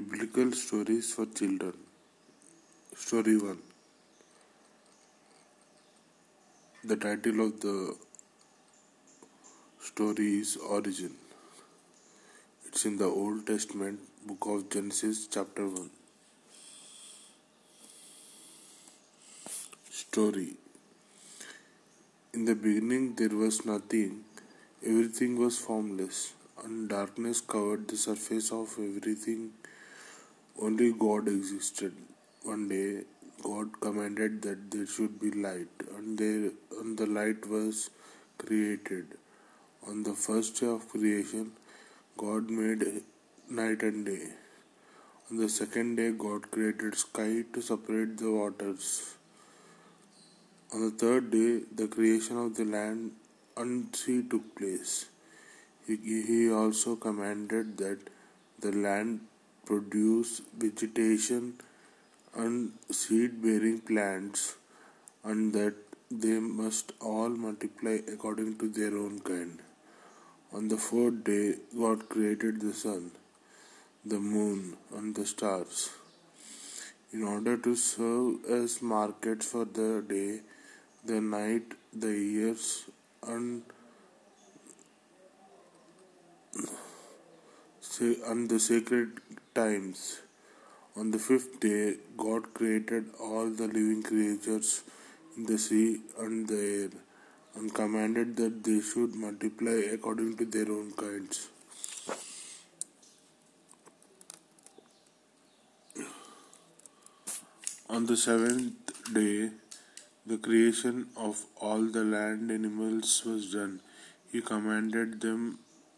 Biblical stories for children. Story 1 The title of the story is Origin. It's in the Old Testament book of Genesis, chapter 1. Story In the beginning, there was nothing, everything was formless, and darkness covered the surface of everything only God existed. One day, God commanded that there should be light, and, there, and the light was created. On the first day of creation, God made night and day. On the second day, God created sky to separate the waters. On the third day, the creation of the land and sea took place. He, he also commanded that the land produce vegetation and seed bearing plants, and that they must all multiply according to their own kind. On the fourth day, God created the sun, the moon, and the stars. In order to serve as markets for the day, the night, the years, and and the sacred times. On the fifth day, God created all the living creatures in the sea and the air, and commanded that they should multiply according to their own kinds. On the seventh day, the creation of all the land animals was done. He commanded them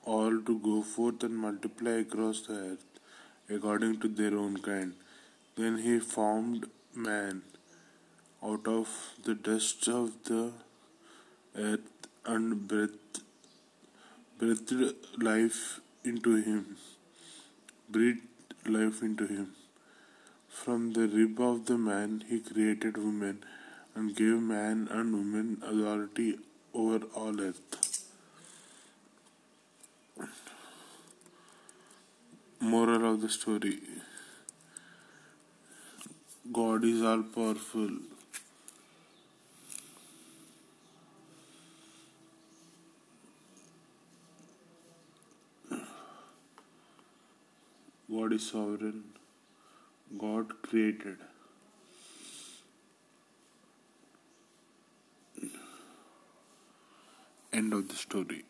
all to go forth and multiply across the earth according to their own kind. Then he formed man out of the dust of the earth and breathed, breathed life into him. Breathed life into him. From the rib of the man he created woman and gave man and woman authority over all earth. Moral of the story God is all powerful. God is sovereign. God created. End of the story.